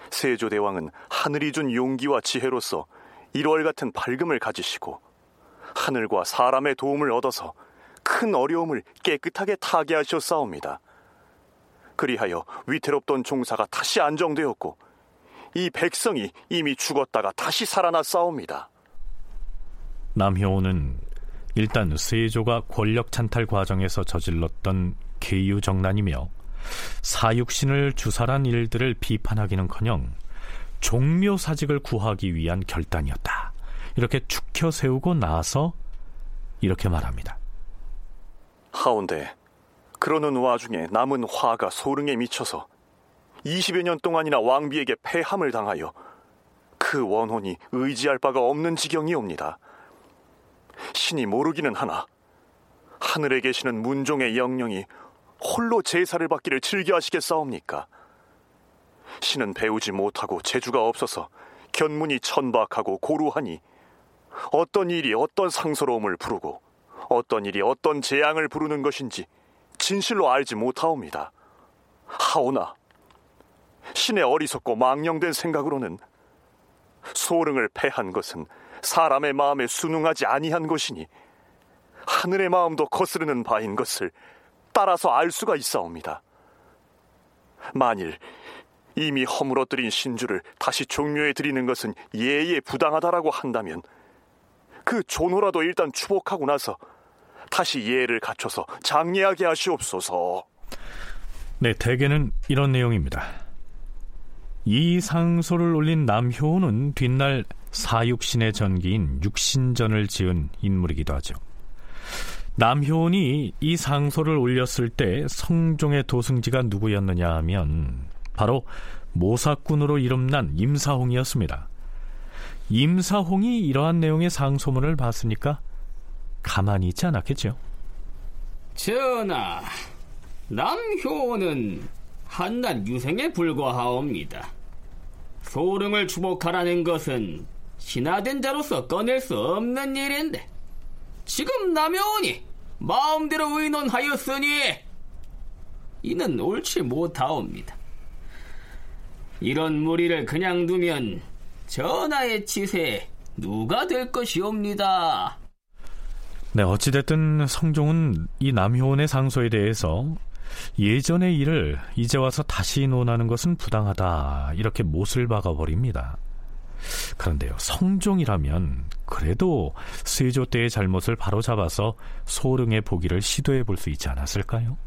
세조대왕은 하늘이 준 용기와 지혜로서 일월 같은 밝음을 가지시고 하늘과 사람의 도움을 얻어서 큰 어려움을 깨끗하게 타개하셨사옵니다. 그리하여 위태롭던 종사가 다시 안정되었고 이 백성이 이미 죽었다가 다시 살아났사옵니다. 남효호는 일단 세조가 권력 찬탈 과정에서 저질렀던 계유정난이며 사육신을 주살한 일들을 비판하기는커녕 종묘 사직을 구하기 위한 결단이었다. 이렇게 축혀 세우고 나서 이렇게 말합니다. 하온데 그러는 와중에 남은 화가 소릉에 미쳐서 20여 년 동안이나 왕비에게 폐함을 당하여 그 원혼이 의지할 바가 없는 지경이옵니다. 신이 모르기는 하나 하늘에 계시는 문종의 영령이 홀로 제사를 받기를 즐겨 하시겠사옵니까? 신은 배우지 못하고 재주가 없어서 견문이 천박하고 고루하니 어떤 일이 어떤 상스러움을 부르고 어떤 일이 어떤 재앙을 부르는 것인지 진실로 알지 못하옵니다. 하오나 신의 어리석고 망령된 생각으로는 소릉을 패한 것은 사람의 마음에 순응하지 아니한 것이니 하늘의 마음도 거스르는 바인 것을 따라서 알 수가 있사옵니다. 만일 이미 허물어뜨린 신주를 다시 종묘에 드리는 것은 예의에 부당하다라고 한다면 그 존호라도 일단 추복하고 나서 다시 예를 갖춰서 장례하게 하시옵소서. 네, 대개는 이런 내용입니다. 이 상소를 올린 남효는 뒷날 사육신의 전기인 육신전을 지은 인물이기도 하죠. 남효은이 이 상소를 올렸을 때 성종의 도승지가 누구였느냐 하면 바로 모사꾼으로 이름난 임사홍이었습니다. 임사홍이 이러한 내용의 상소문을 봤으니까 가만히 있지 않았겠죠. 전하, 남효는 한낱 유생에 불과하옵니다. 소릉을 추복하라는 것은 신하된 자로서 꺼낼 수 없는 일인데 지금 남효원이 마음대로 의논하였으니 이는 옳지 못하옵니다. 이런 무리를 그냥 두면 전하의 치세 누가 될 것이옵니다. 네, 어찌됐든 성종은 이 남효원의 상소에 대해서 예전의 일을 이제 와서 다시 논하는 것은 부당하다. 이렇게 못을 박아버립니다. 그런데요, 성종이라면 그래도 세조 때의 잘못을 바로잡아서 소릉의 보기를 시도해 볼 수 있지 않았을까요?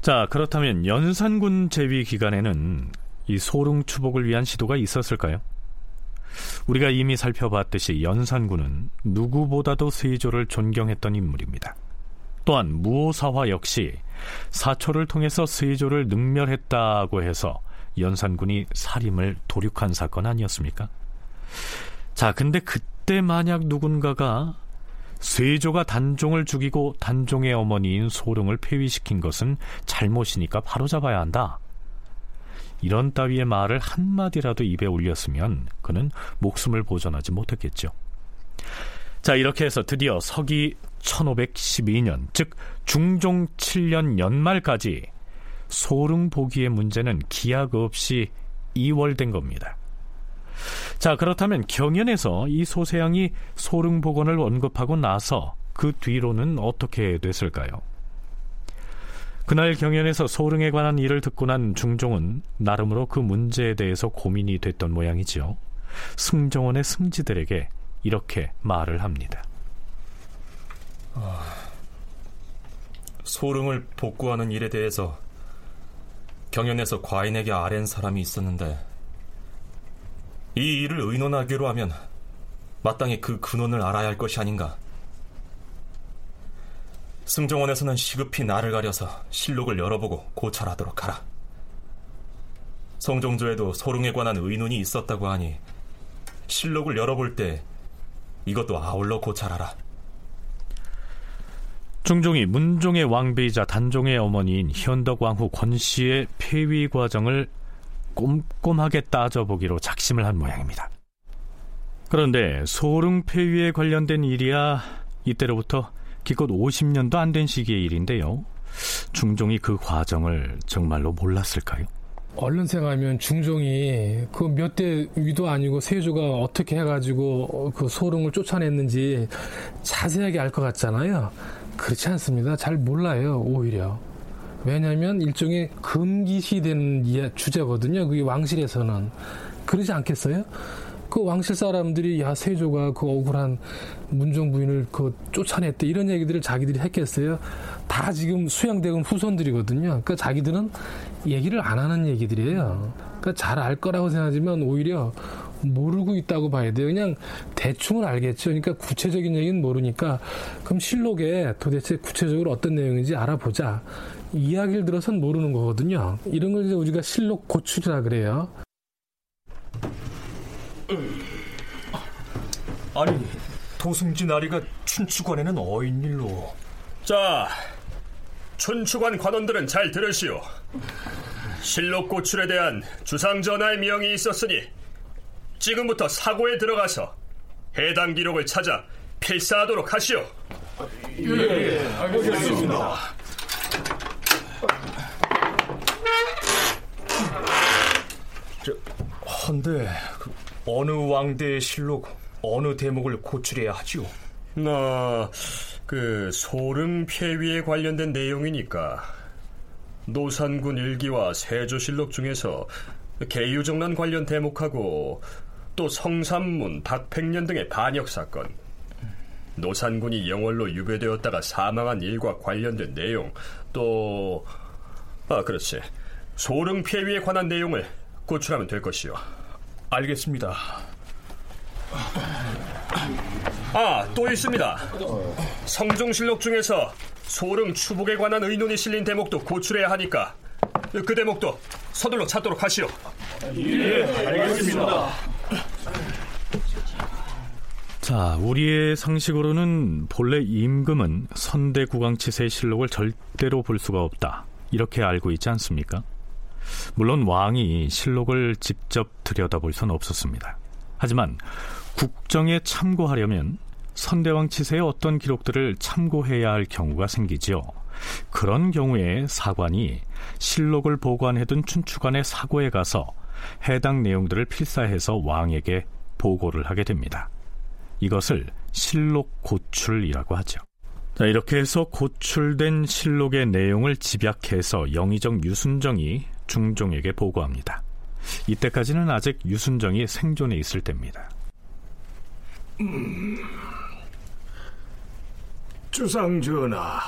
자, 그렇다면 연산군 제위 기간에는 이 소릉 추복을 위한 시도가 있었을까요? 우리가 이미 살펴봤듯이 연산군은 누구보다도 세조를 존경했던 인물입니다. 또한 무오사화 역시 사초를 통해서 세조를 능멸했다고 해서 연산군이 살임을 도륙한 사건 아니었습니까? 자, 근데 그때 만약 누군가가 세조가 단종을 죽이고 단종의 어머니인 소릉을 폐위시킨 것은 잘못이니까 바로잡아야 한다. 이런 따위의 말을 한마디라도 입에 올렸으면 그는 목숨을 보존하지 못했겠죠. 자, 이렇게 해서 드디어 서기 1512년, 즉 중종 7년 연말까지 소릉 보기의 문제는 기약 없이 이월된 겁니다. 자, 그렇다면 경연에서 이 소세양이 소릉 복원을 언급하고 나서 그 뒤로는 어떻게 됐을까요? 그날 경연에서 소릉에 관한 일을 듣고 난 중종은 나름으로 그 문제에 대해서 고민이 됐던 모양이지요. 승정원의 승지들에게 이렇게 말을 합니다. 아, 소릉을 복구하는 일에 대해서 경연에서 과인에게 아랜 사람이 있었는데 이 일을 의논하기로 하면 마땅히 그 근원을 알아야 할 것이 아닌가. 승정원에서는 시급히 나를 가려서 실록을 열어보고 고찰하도록 하라. 성종조에도 소릉에 관한 의논이 있었다고 하니 실록을 열어볼 때 이것도 아울러 고찰하라. 중종이 문종의 왕비이자 단종의 어머니인 현덕왕후 권씨의 폐위 과정을 꼼꼼하게 따져보기로 작심을 한 모양입니다. 그런데 소릉 폐위에 관련된 일이야 이때로부터 기껏 50년도 안 된 시기의 일인데요. 중종이 그 과정을 정말로 몰랐을까요? 얼른 생각하면 중종이 그 몇 대 위도 아니고 세조가 어떻게 해가지고 그 소릉을 쫓아냈는지 자세하게 알 것 같잖아요. 그렇지 않습니다. 잘 몰라요, 오히려. 왜냐하면 일종의 금기시되는 주제거든요. 그게 왕실에서는. 그러지 않겠어요? 그 왕실 사람들이 야 세조가 그 억울한 문종 부인을 그 쫓아냈대 이런 얘기들을 자기들이 했겠어요. 다 지금 수양대군 후손들이거든요. 그러니까 자기들은 얘기를 안 하는 얘기들이에요. 그러니까 잘 알 거라고 생각하지만 오히려 모르고 있다고 봐야 돼요. 그냥 대충은 알겠죠. 그러니까 구체적인 얘기는 모르니까 그럼 실록에 도대체 구체적으로 어떤 내용인지 알아보자. 이야기를 들어선 모르는 거거든요. 이런 걸 이제 우리가 실록 고출이라 그래요. 아니, 도승진 아리가 춘추관에는 어인 일로. 자, 춘추관 관원들은 잘 들으시오. 실록 고출에 대한 주상 전하의 명이 있었으니 지금부터 사고에 들어가서 해당 기록을 찾아 필사하도록 하시오. 예, 알겠습니다. 저, 헌데 그 어느 왕대의 실록 어느 대목을 고출해야 하지요? 나, 그 소릉 폐위에 관련된 내용이니까 노산군 일기와 세조실록 중에서 개유정난 관련 대목하고 또 성삼문, 박팽년 등의 반역 사건, 노산군이 영월로 유배되었다가 사망한 일과 관련된 내용, 또 아, 그렇지. 소릉 폐위에 관한 내용을 고출하면 될 것이요. 알겠습니다. 아, 또 있습니다. 성종실록 중에서 소릉 추복에 관한 의논이 실린 대목도 고출해야 하니까 그 대목도 서둘러 찾도록 하시오. 예, 알겠습니다. 자, 우리의 상식으로는 본래 임금은 선대 국왕치세의 실록을 절대로 볼 수가 없다. 이렇게 알고 있지 않습니까? 물론 왕이 실록을 직접 들여다볼 수는 없었습니다. 하지만 국정에 참고하려면 선대왕 치세의 어떤 기록들을 참고해야 할 경우가 생기죠. 그런 경우에 사관이 실록을 보관해둔 춘추관의 사고에 가서 해당 내용들을 필사해서 왕에게 보고를 하게 됩니다. 이것을 실록 고출이라고 하죠. 자, 이렇게 해서 고출된 실록의 내용을 집약해서 영의정 유순정이 중종에게 보고합니다. 이때까지는 아직 유순정이 생존해 있을 때입니다. 음, 주상 전하,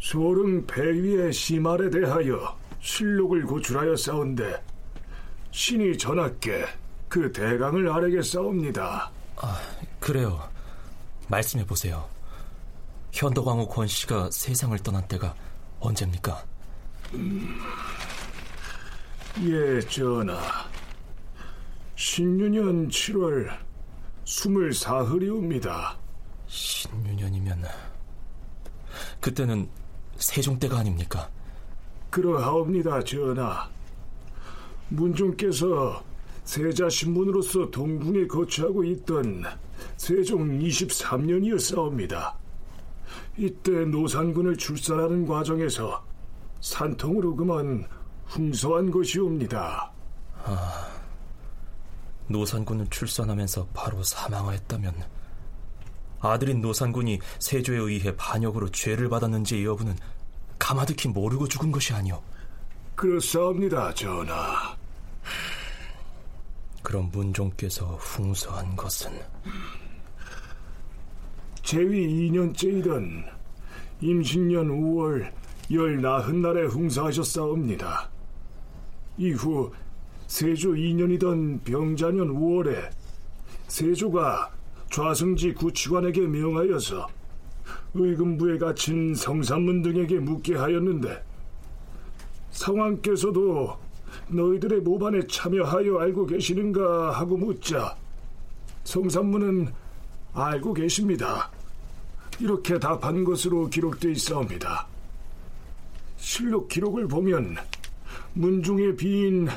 소릉 폐위의 심할에 대하여 실록을 고출하여 싸운데 신이 전하께 그 대강을 아뢰겠사옵니다. 아, 그래요. 말씀해 보세요. 현덕왕후 권 씨가 세상을 떠난 때가 언제입니까? 음, 예, 전하. 신유년 7월 24흘이옵니다. 신유년이면 그때는 세종 때가 아닙니까? 그러하옵니다, 전하. 문종께서 세자 신분으로서 동궁에 거주하고 있던 세종 23년이었사옵니다. 이때 노산군을 출산하는 과정에서 산통으로 그만 흉서한 것이옵니다. 아, 노산군을 출산하면서 바로 사망하였다면 아들인 노산군이 세조에 의해 반역으로 죄를 받았는지 여부는 가마득히 모르고 죽은 것이 아니오. 그렇사옵니다, 전하. 그럼 문종께서 흉서한 것은 제위 2년째이던 임신년 5월 열 나흔 날에 흉사하셨사옵니다. 이후 세조 2년이던 병자년 5월에 세조가 좌승지 구치관에게 명하여서 의금부에 갇힌 성산문 등에게 묻게 하였는데 상왕께서도 너희들의 모반에 참여하여 알고 계시는가 하고 묻자 성산문은 알고 계십니다. 이렇게 답한 것으로 기록되어 있사옵니다. 실록 기록을 보면 문중의 비인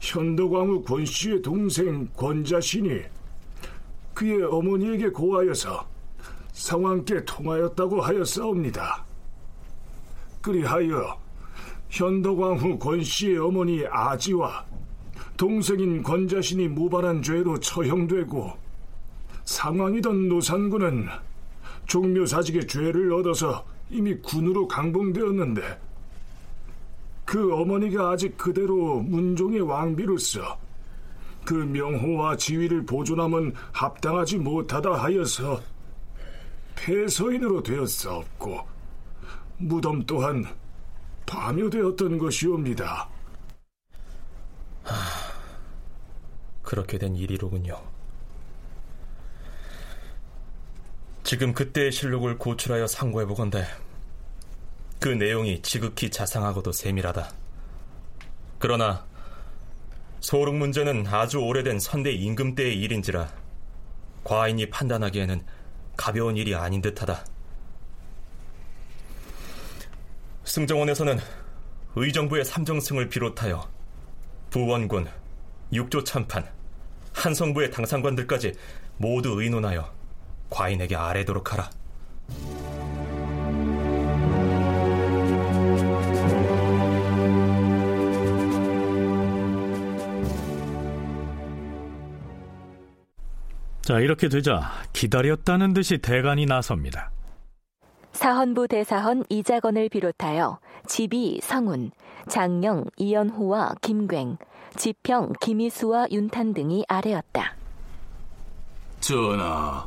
현덕왕후 권씨의 동생 권자신이 그의 어머니에게 고하여서 상왕께 통하였다고 하였사옵니다. 그리하여 현덕왕후 권씨의 어머니 아지와 동생인 권자신이 무반한 죄로 처형되고 상왕이던 노산군은 종묘사직의 죄를 얻어서 이미 군으로 강봉되었는데 그 어머니가 아직 그대로 문종의 왕비로서 그 명호와 지위를 보존함은 합당하지 못하다 하여서 폐서인으로 되었사옵고 무덤 또한 파묘되었던 것이옵니다. 그렇게 된 일이로군요. 지금 그때의 실록을 고출하여 상고해 보건대 그 내용이 지극히 자상하고도 세밀하다. 그러나 소록 문제는 아주 오래된 선대 임금 때의 일인지라 과인이 판단하기에는 가벼운 일이 아닌 듯하다. 승정원에서는 의정부의 삼정승을 비롯하여 부원군, 육조 참판, 한성부의 당상관들까지 모두 의논하여 과인에게 아뢰도록 하라. 자, 이렇게 되자 기다렸다는 듯이 대간이 나섭니다. 사헌부 대사헌 이자건을 비롯하여 지비 성운, 장령 이연호와 김괭, 지평 김희수와 윤탄 등이 아래였다. 전하,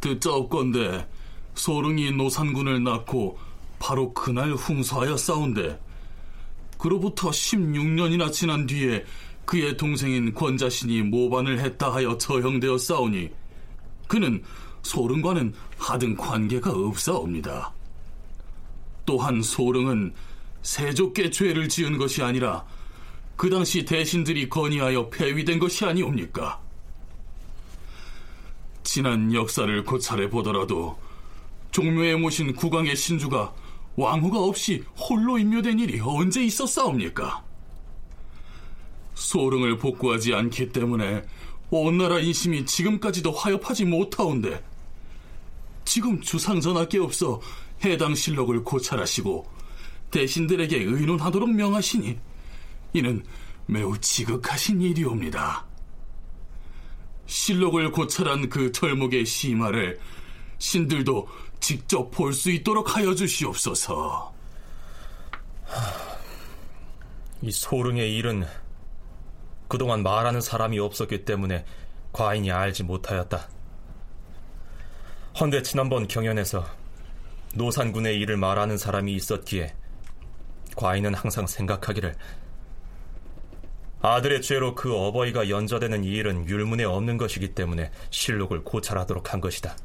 듣자옵건대 소릉이 노산군을 낳고 바로 그날 흥수하여 싸운데 그로부터 16년이나 지난 뒤에 그의 동생인 권자신이 모반을 했다 하여 처형되어 싸우니 그는 소릉과는 하등 관계가 없사옵니다. 또한 소릉은 세족계 죄를 지은 것이 아니라 그 당시 대신들이 건의하여 폐위된 것이 아니옵니까? 지난 역사를 고찰해 보더라도 종묘에 모신 국왕의 신주가 왕후가 없이 홀로 임묘된 일이 언제 있었사옵니까? 소릉을 복구하지 않기 때문에 온 나라 인심이 지금까지도 화협하지 못하온데 지금 주상전하께 없어 해당 실록을 고찰하시고 대신들에게 의논하도록 명하시니 이는 매우 지극하신 일이옵니다. 실록을 고찰한 그 털목의 시마를 신들도 직접 볼 수 있도록 하여 주시옵소서. 이 소릉의 일은 그동안 말하는 사람이 없었기 때문에 과인이 알지 못하였다. 헌데 지난번 경연에서 노산군의 일을 말하는 사람이 있었기에 과인은 항상 생각하기를 아들의 죄로 그 어버이가 연좌되는 이 일은 율문에 없는 것이기 때문에 실록을 고찰하도록 한 것이다.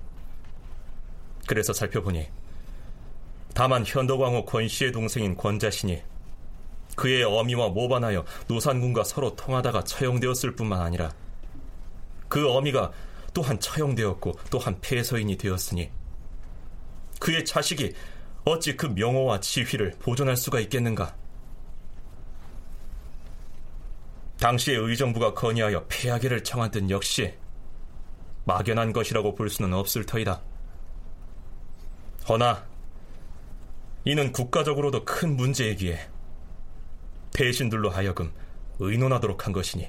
그래서 살펴보니 다만 현덕왕후 권씨의 동생인 권자신이 그의 어미와 모반하여 노산군과 서로 통하다가 처형되었을 뿐만 아니라 그 어미가 또한 처형되었고 또한 폐서인이 되었으니 그의 자식이 어찌 그 명호와 지휘를 보존할 수가 있겠는가? 당시의 의정부가 건의하여 폐하기를 청한 듯 역시 막연한 것이라고 볼 수는 없을 터이다. 허나 이는 국가적으로도 큰 문제이기에 대신들로 하여금 의논하도록 한 것이니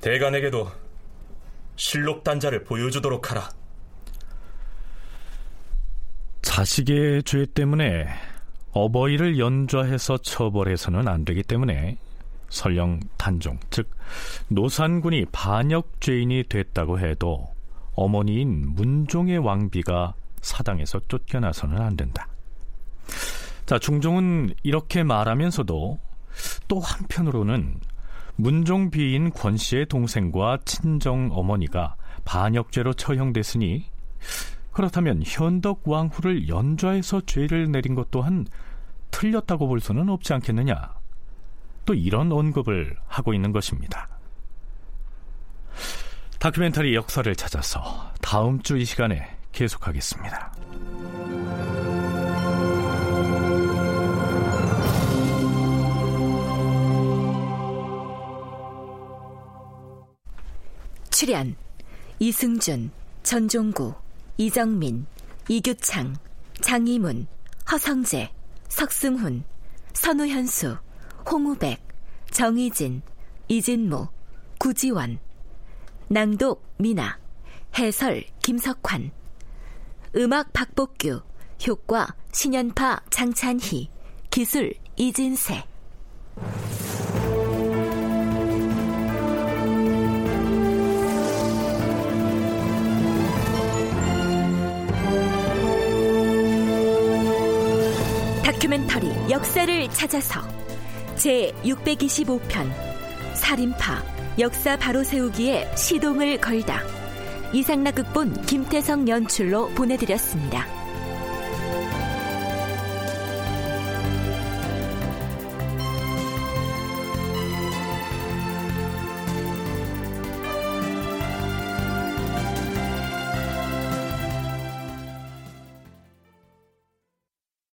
대간에게도 실록 단자를 보여주도록 하라. 자식의 죄 때문에 어버이를 연좌해서 처벌해서는 안 되기 때문에 설령 단종, 즉 노산군이 반역죄인이 됐다고 해도 어머니인 문종의 왕비가 사당에서 쫓겨나서는 안 된다. 자, 중종은 이렇게 말하면서도 또 한편으로는 문종 비인 권 씨의 동생과 친정 어머니가 반역죄로 처형됐으니 그렇다면 현덕 왕후를 연좌해서 죄를 내린 것 또한 틀렸다고 볼 수는 없지 않겠느냐. 또 이런 언급을 하고 있는 것입니다. 다큐멘터리 역사를 찾아서 다음 주 이 시간에 계속하겠습니다. 출연 이승준, 전종구, 이정민, 이규창, 장희문, 허성재, 석승훈, 선우현수, 홍우백, 정희진, 이진무, 구지원, 낭독 미나, 해설 김석환, 음악 박복규, 효과 신연파 장찬희, 기술 이진세. 다큐멘터리 역사를 찾아서 제 625편 살인파, 역사 바로 세우기에 시동을 걸다. 이상락 극본 김태성 연출로 보내드렸습니다.